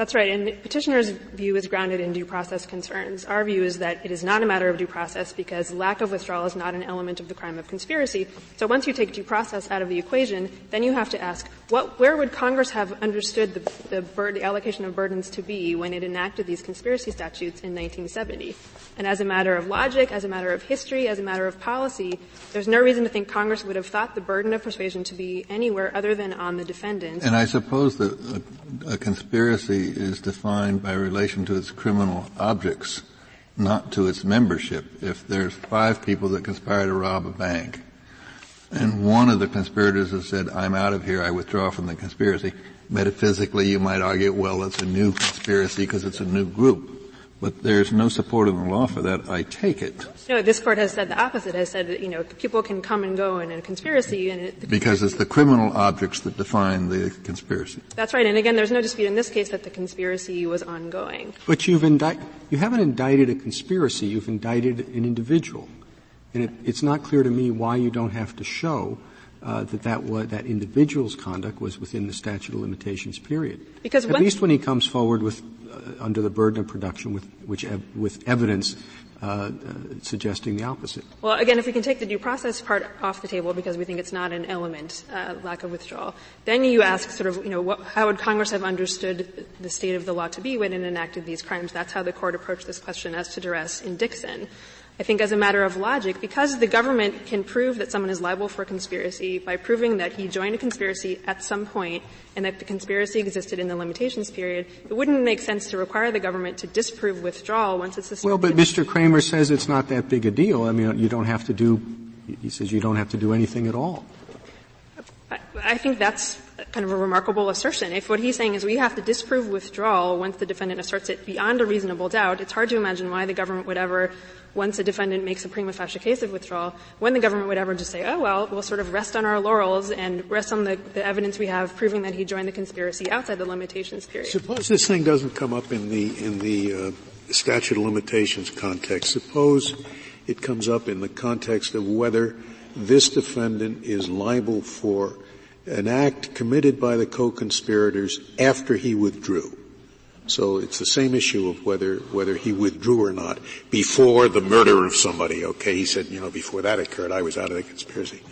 That's right, and the petitioner's view is grounded in due process concerns. Our view is that it is not a matter of due process because lack of withdrawal is not an element of the crime of conspiracy. So once you take due process out of the equation, then you have to ask, what, where would Congress have understood the, the, bur- the allocation of burdens to be when it enacted these conspiracy statutes in 1970? And as a matter of logic, as a matter of history, as a matter of policy, there's no reason to think Congress would have thought the burden of persuasion to be anywhere other than on the defendant. And I suppose that a, a conspiracy is defined by relation to its criminal objects, not to its membership. If there's five people that conspire to rob a bank, and one of the conspirators has said, I'm out of here, I withdraw from the conspiracy, metaphysically you might argue, well, it's a new conspiracy because it's a new group but there's no support in the law for that, I take it. No, this court has said the opposite, has said that, you know, people can come and go in a conspiracy and it, Because it's the criminal objects that define the conspiracy. That's right, and again, there's no dispute in this case that the conspiracy was ongoing. But you've indicted, you haven't indicted a conspiracy, you've indicted an individual. And it, it's not clear to me why you don't have to show uh, that that, was, that individual's conduct was within the statute of limitations period. Because at least when he comes forward with uh, under the burden of production with which ev- with evidence uh, suggesting the opposite. Well, again, if we can take the due process part off the table because we think it's not an element, uh, lack of withdrawal, then you ask sort of, you know, what, how would Congress have understood the state of the law to be when it enacted these crimes? That's how the court approached this question as to duress in Dixon. I think as a matter of logic, because the government can prove that someone is liable for conspiracy by proving that he joined a conspiracy at some point and that the conspiracy existed in the limitations period, it wouldn't make sense to require the government to disprove withdrawal once it's suspected. Well, but Mr. Kramer says it's not that big a deal. I mean, you don't have to do, he says you don't have to do anything at all. I think that's kind of a remarkable assertion. If what he's saying is we have to disprove withdrawal once the defendant asserts it beyond a reasonable doubt, it's hard to imagine why the government would ever once a defendant makes a prima facie case of withdrawal, when the government would ever just say, oh well, we'll sort of rest on our laurels and rest on the, the evidence we have proving that he joined the conspiracy outside the limitations period. Suppose this thing doesn't come up in the, in the uh, statute of limitations context. Suppose it comes up in the context of whether this defendant is liable for an act committed by the co-conspirators after he withdrew. So it's the same issue of whether, whether he withdrew or not before the murder of somebody. Okay, he said, you know, before that occurred, I was out of the conspiracy.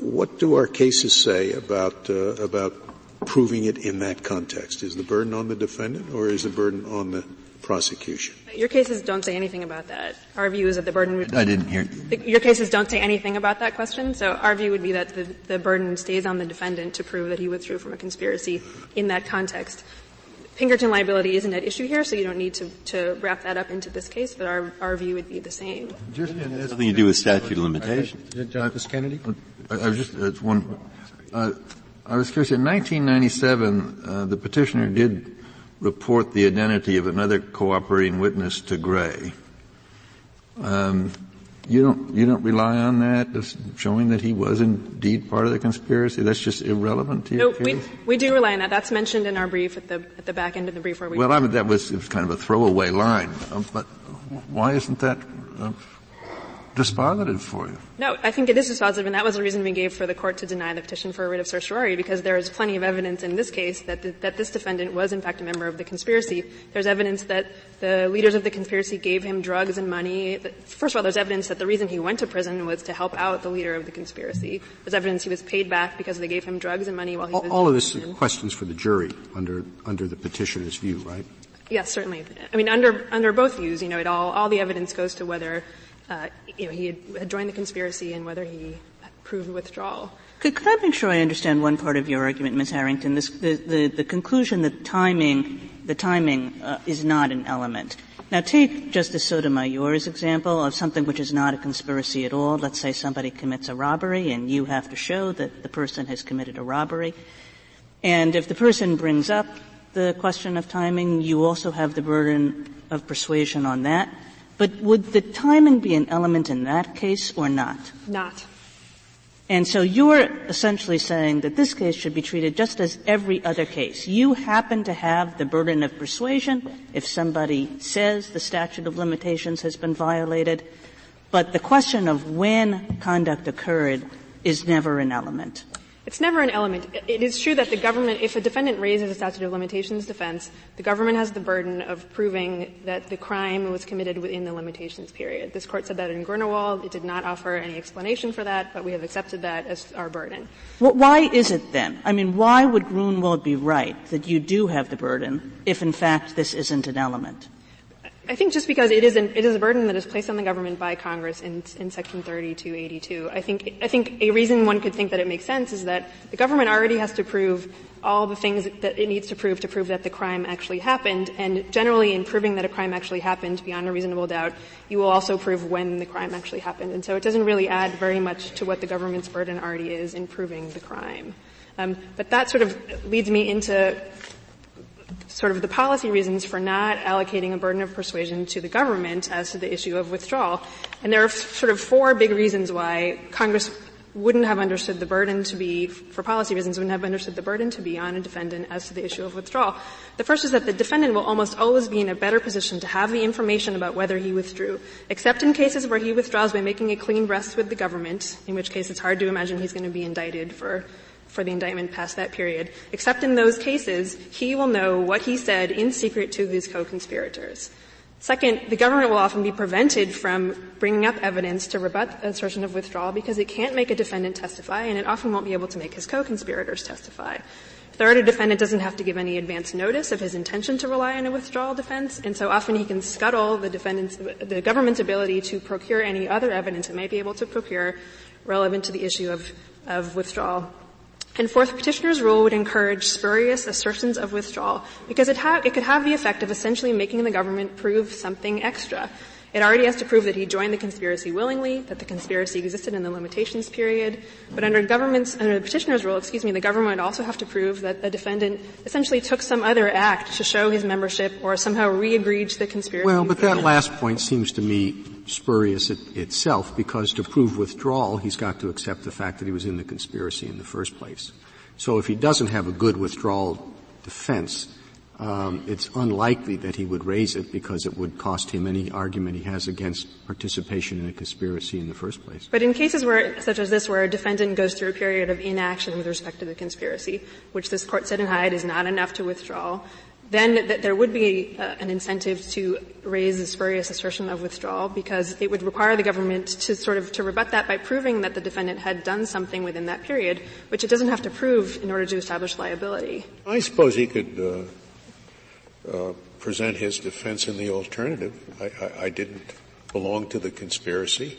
What do our cases say about, uh, about proving it in that context? Is the burden on the defendant or is the burden on the prosecution? Your cases don't say anything about that. Our view is that the burden would. I didn't hear. The, your cases don't say anything about that question. So our view would be that the, the burden stays on the defendant to prove that he withdrew from a conspiracy in that context. Pinkerton liability isn't at issue here, so you don't need to, to wrap that up into this case, but our, our view would be the same. Just has nothing to do with statute of limitations. Justice Kennedy? I was just, uh, one, uh, I was curious, in 1997, uh, the petitioner did report the identity of another cooperating witness to Gray. Um, you don't, you don't rely on that, just showing that he was indeed part of the conspiracy? That's just irrelevant to your no, case? We, we do rely on that. That's mentioned in our brief at the, at the back end of the brief where we. Well, I mean, that was, it was kind of a throwaway line, uh, but why isn't that uh, dispositive for you. No, I think it is dispositive, and that was the reason we gave for the court to deny the petition for a writ of certiorari, because there is plenty of evidence in this case that, the, that this defendant was in fact a member of the conspiracy. There's evidence that the leaders of the conspiracy gave him drugs and money. First of all, there's evidence that the reason he went to prison was to help out the leader of the conspiracy. There's evidence he was paid back because they gave him drugs and money while he all, was All of this are questions for the jury under, under the petitioner's view, right? Yes, certainly. I mean, under, under both views, you know, it all, all the evidence goes to whether uh, you know, he had, joined the conspiracy and whether he proved withdrawal. Could, could, I make sure I understand one part of your argument, Ms. Harrington? This, the, the, the, conclusion that timing, the timing uh, is not an element. Now take Justice Sotomayor's example of something which is not a conspiracy at all. Let's say somebody commits a robbery and you have to show that the person has committed a robbery. And if the person brings up the question of timing, you also have the burden of persuasion on that. But would the timing be an element in that case or not? Not. And so you're essentially saying that this case should be treated just as every other case. You happen to have the burden of persuasion if somebody says the statute of limitations has been violated, but the question of when conduct occurred is never an element. It's never an element. It is true that the government, if a defendant raises a statute of limitations defense, the government has the burden of proving that the crime was committed within the limitations period. This court said that in Grunewald. It did not offer any explanation for that, but we have accepted that as our burden. Well, why is it then? I mean, why would Grunewald be right that you do have the burden if in fact this isn't an element? I think just because it is, an, it is a burden that is placed on the government by Congress in, in Section 3282, I think, I think a reason one could think that it makes sense is that the government already has to prove all the things that it needs to prove to prove that the crime actually happened, and generally in proving that a crime actually happened beyond a reasonable doubt, you will also prove when the crime actually happened. And so it doesn't really add very much to what the government's burden already is in proving the crime. Um, but that sort of leads me into sort of the policy reasons for not allocating a burden of persuasion to the government as to the issue of withdrawal. And there are sort of four big reasons why Congress wouldn't have understood the burden to be, for policy reasons, wouldn't have understood the burden to be on a defendant as to the issue of withdrawal. The first is that the defendant will almost always be in a better position to have the information about whether he withdrew, except in cases where he withdraws by making a clean breast with the government, in which case it's hard to imagine he's going to be indicted for for the indictment past that period. Except in those cases, he will know what he said in secret to his co-conspirators. Second, the government will often be prevented from bringing up evidence to rebut assertion of withdrawal because it can't make a defendant testify and it often won't be able to make his co-conspirators testify. Third, a defendant doesn't have to give any advance notice of his intention to rely on a withdrawal defense, and so often he can scuttle the defendant's, the government's ability to procure any other evidence it may be able to procure relevant to the issue of, of withdrawal. And fourth, petitioner's rule would encourage spurious assertions of withdrawal because it, ha- it could have the effect of essentially making the government prove something extra. It already has to prove that he joined the conspiracy willingly, that the conspiracy existed in the limitations period. But under government's, under the petitioner's rule, excuse me, the government would also have to prove that the defendant essentially took some other act to show his membership or somehow re-agreed to the conspiracy. Well, but that last point seems to me spurious it, itself because to prove withdrawal, he's got to accept the fact that he was in the conspiracy in the first place. So if he doesn't have a good withdrawal defense, um, it's unlikely that he would raise it because it would cost him any argument he has against participation in a conspiracy in the first place. But in cases where, such as this, where a defendant goes through a period of inaction with respect to the conspiracy, which this court said in Hyde is not enough to withdraw, then th- there would be uh, an incentive to raise a spurious assertion of withdrawal because it would require the government to sort of to rebut that by proving that the defendant had done something within that period, which it doesn't have to prove in order to establish liability. I suppose he could uh, uh, present his defense in the alternative. I, I, I, didn't belong to the conspiracy,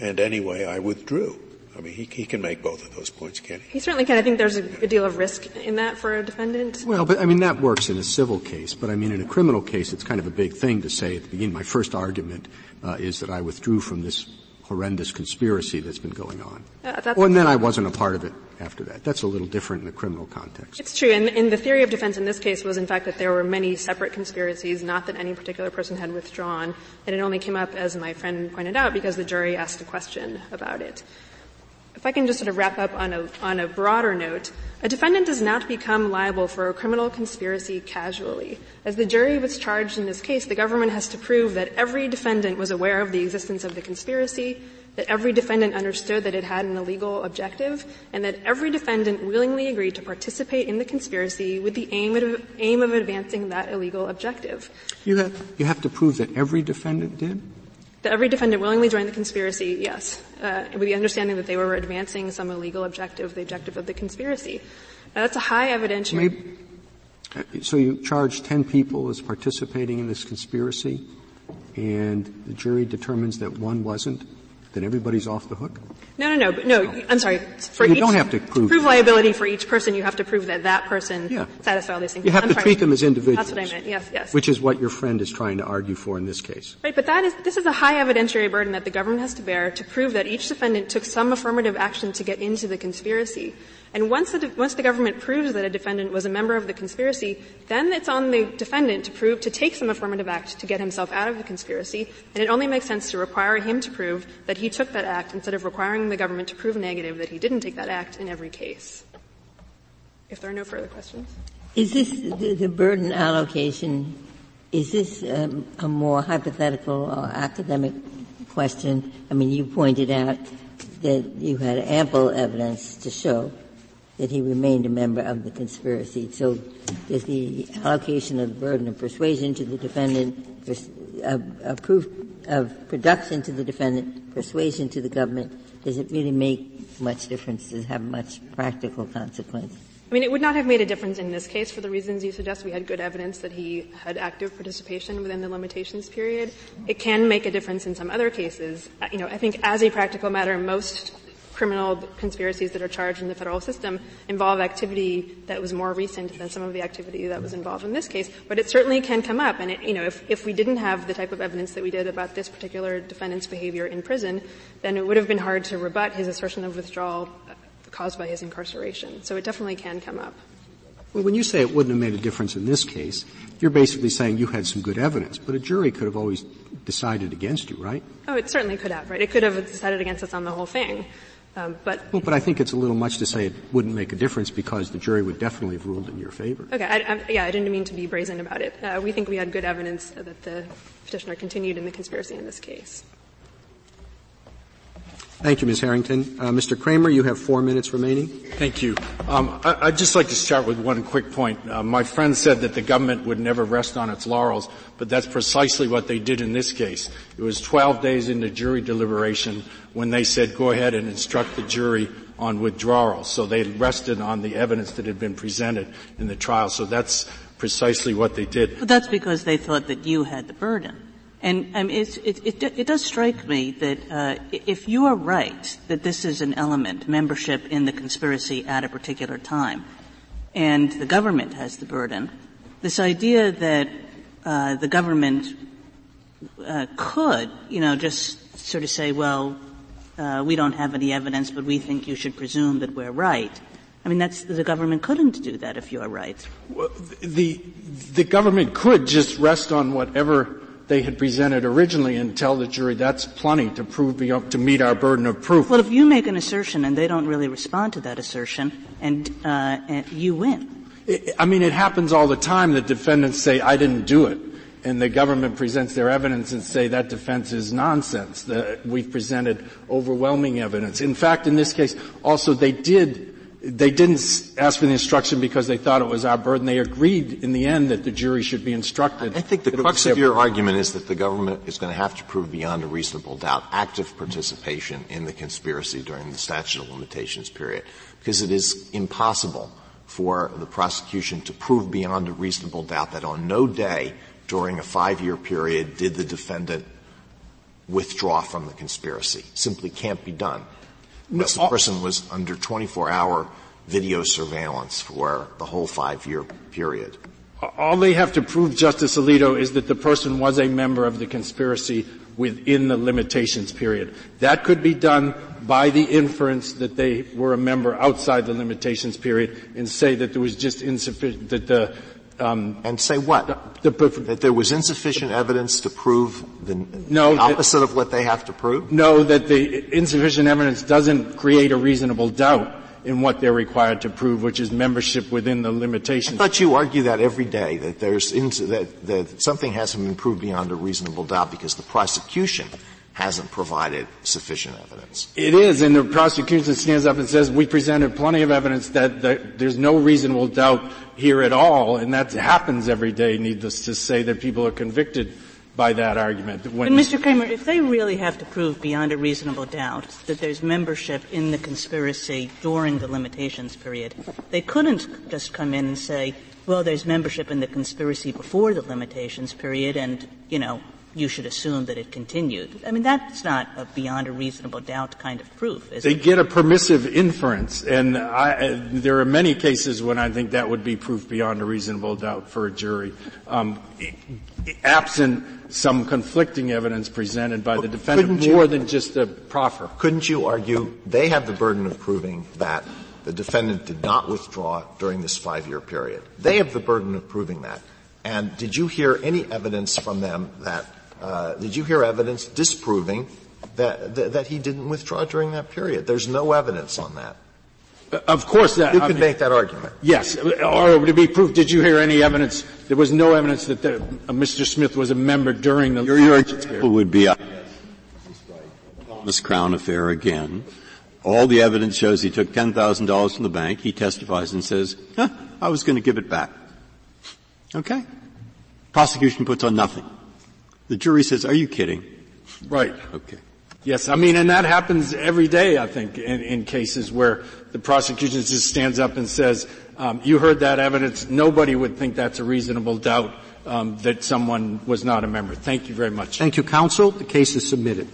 and anyway, I withdrew. I mean, he, he can make both of those points, can he? He certainly can. I think there's a good deal of risk in that for a defendant. Well, but I mean, that works in a civil case, but I mean, in a criminal case, it's kind of a big thing to say at the beginning, my first argument uh, is that I withdrew from this horrendous conspiracy that's been going on. Uh, and then I wasn't a part of it after that. That's a little different in the criminal context. It's true. And, and, the theory of defense in this case was, in fact, that there were many separate conspiracies, not that any particular person had withdrawn. And it only came up, as my friend pointed out, because the jury asked a question about it. If I can just sort of wrap up on a, on a broader note, a defendant does not become liable for a criminal conspiracy casually. As the jury was charged in this case, the government has to prove that every defendant was aware of the existence of the conspiracy, that every defendant understood that it had an illegal objective, and that every defendant willingly agreed to participate in the conspiracy with the aim of, aim of advancing that illegal objective. You have, you have to prove that every defendant did? That every defendant willingly joined the conspiracy, yes, uh, with the understanding that they were advancing some illegal objective, the objective of the conspiracy. Now, that's a high evidentiary. Maybe, uh, so you charge ten people as participating in this conspiracy, and the jury determines that one wasn't then everybody's off the hook? No, no, no, no. I'm sorry. For you each, don't have to prove, prove liability for each person. You have to prove that that person yeah. satisfied all these things. You have I'm to sorry. treat them as individuals. That's what I meant. Yes, yes. Which is what your friend is trying to argue for in this case. Right, but that is this is a high evidentiary burden that the government has to bear to prove that each defendant took some affirmative action to get into the conspiracy. And once the, once the government proves that a defendant was a member of the conspiracy, then it's on the defendant to prove, to take some affirmative act to get himself out of the conspiracy, and it only makes sense to require him to prove that he took that act instead of requiring the government to prove negative that he didn't take that act in every case. If there are no further questions. Is this the, the burden allocation, is this um, a more hypothetical or academic question? I mean, you pointed out that you had ample evidence to show that he remained a member of the conspiracy. So is the allocation of the burden of persuasion to the defendant, of proof of production to the defendant, persuasion to the government, does it really make much difference? Does it have much practical consequence? I mean, it would not have made a difference in this case for the reasons you suggest. We had good evidence that he had active participation within the limitations period. It can make a difference in some other cases. You know, I think as a practical matter, most criminal conspiracies that are charged in the federal system involve activity that was more recent than some of the activity that was involved in this case. But it certainly can come up. And it, you know, if, if we didn't have the type of evidence that we did about this particular defendant's behavior in prison, then it would have been hard to rebut his assertion of withdrawal caused by his incarceration. So it definitely can come up. Well, when you say it wouldn't have made a difference in this case, you're basically saying you had some good evidence, but a jury could have always decided against you, right? Oh, it certainly could have, right? It could have decided against us on the whole thing. Um, but well, but I think it's a little much to say it wouldn't make a difference because the jury would definitely have ruled in your favor. Okay, I, I, yeah, I didn't mean to be brazen about it. Uh, we think we had good evidence that the petitioner continued in the conspiracy in this case. Thank you, Ms. Harrington. Uh, Mr. Kramer, you have four minutes remaining. Thank you. Um, I, would just like to start with one quick point. Uh, my friend said that the government would never rest on its laurels, but that's precisely what they did in this case. It was 12 days into jury deliberation when they said, go ahead and instruct the jury on withdrawal. So they rested on the evidence that had been presented in the trial. So that's precisely what they did. But that's because they thought that you had the burden. And um, it, it, it, does strike me that uh, if you are right that this is an element, membership in the conspiracy at a particular time, and the government has the burden, this idea that uh, the government uh, could, you know, just sort of say, well, uh, we don't have any evidence, but we think you should presume that we're right. I mean, that's the government couldn't do that if you're right. Well, the the government could just rest on whatever they had presented originally and tell the jury that's plenty to prove to meet our burden of proof. Well, if you make an assertion and they don't really respond to that assertion, and, uh, and you win. It, I mean, it happens all the time that defendants say, "I didn't do it," and the government presents their evidence and say that defense is nonsense. The, we've presented overwhelming evidence. In fact, in this case, also they did they didn't ask for the instruction because they thought it was our burden. They agreed in the end that the jury should be instructed. I think the crux of your argument is that the government is going to have to prove beyond a reasonable doubt active participation in the conspiracy during the statute of limitations period, because it is impossible for the prosecution to prove beyond a reasonable doubt that on no day during a five-year period did the defendant withdraw from the conspiracy. Simply can't be done unless the person was under 24-hour video surveillance for the whole five-year period. All they have to prove, Justice Alito, is that the person was a member of the conspiracy within the limitations period. That could be done by the inference that they were a member outside the limitations period and say that there was just insufficient, that the um, and say what? The, the, that there was insufficient evidence to prove the, no, the opposite that, of what they have to prove? No, that the insufficient evidence doesn't create a reasonable doubt in what they're required to prove, which is membership within the limitations. I thought you argue that every day, that there's, that, that something hasn't been proved beyond a reasonable doubt because the prosecution hasn't provided sufficient evidence. It is, and the prosecution stands up and says, we presented plenty of evidence that, that, there's no reasonable doubt here at all, and that happens every day, needless to say, that people are convicted by that argument. When but Mr. Kramer, if they really have to prove beyond a reasonable doubt that there's membership in the conspiracy during the limitations period, they couldn't just come in and say, well, there's membership in the conspiracy before the limitations period and, you know, you should assume that it continued. I mean, that's not a beyond a reasonable doubt kind of proof, is they it? get a permissive inference, and I, there are many cases when I think that would be proof beyond a reasonable doubt for a jury, um, absent some conflicting evidence presented by the defendant you, more than just a proffer. Couldn't you argue they have the burden of proving that the defendant did not withdraw during this five-year period? They have the burden of proving that. And did you hear any evidence from them that uh, did you hear evidence disproving that, that, that he didn't withdraw during that period? There's no evidence on that. Uh, of course, that you can make that argument. Yes, or to be proof, did you hear any evidence? There was no evidence that the, uh, Mr. Smith was a member during the. Your, your example would be uh, Thomas Crown affair again. All the evidence shows he took ten thousand dollars from the bank. He testifies and says, huh, "I was going to give it back." Okay. Prosecution puts on nothing. The jury says, are you kidding? Right. Okay. Yes, I mean, and that happens every day, I think, in, in cases where the prosecution just stands up and says, um, you heard that evidence, nobody would think that's a reasonable doubt um, that someone was not a member. Thank you very much. Thank you, counsel. The case is submitted.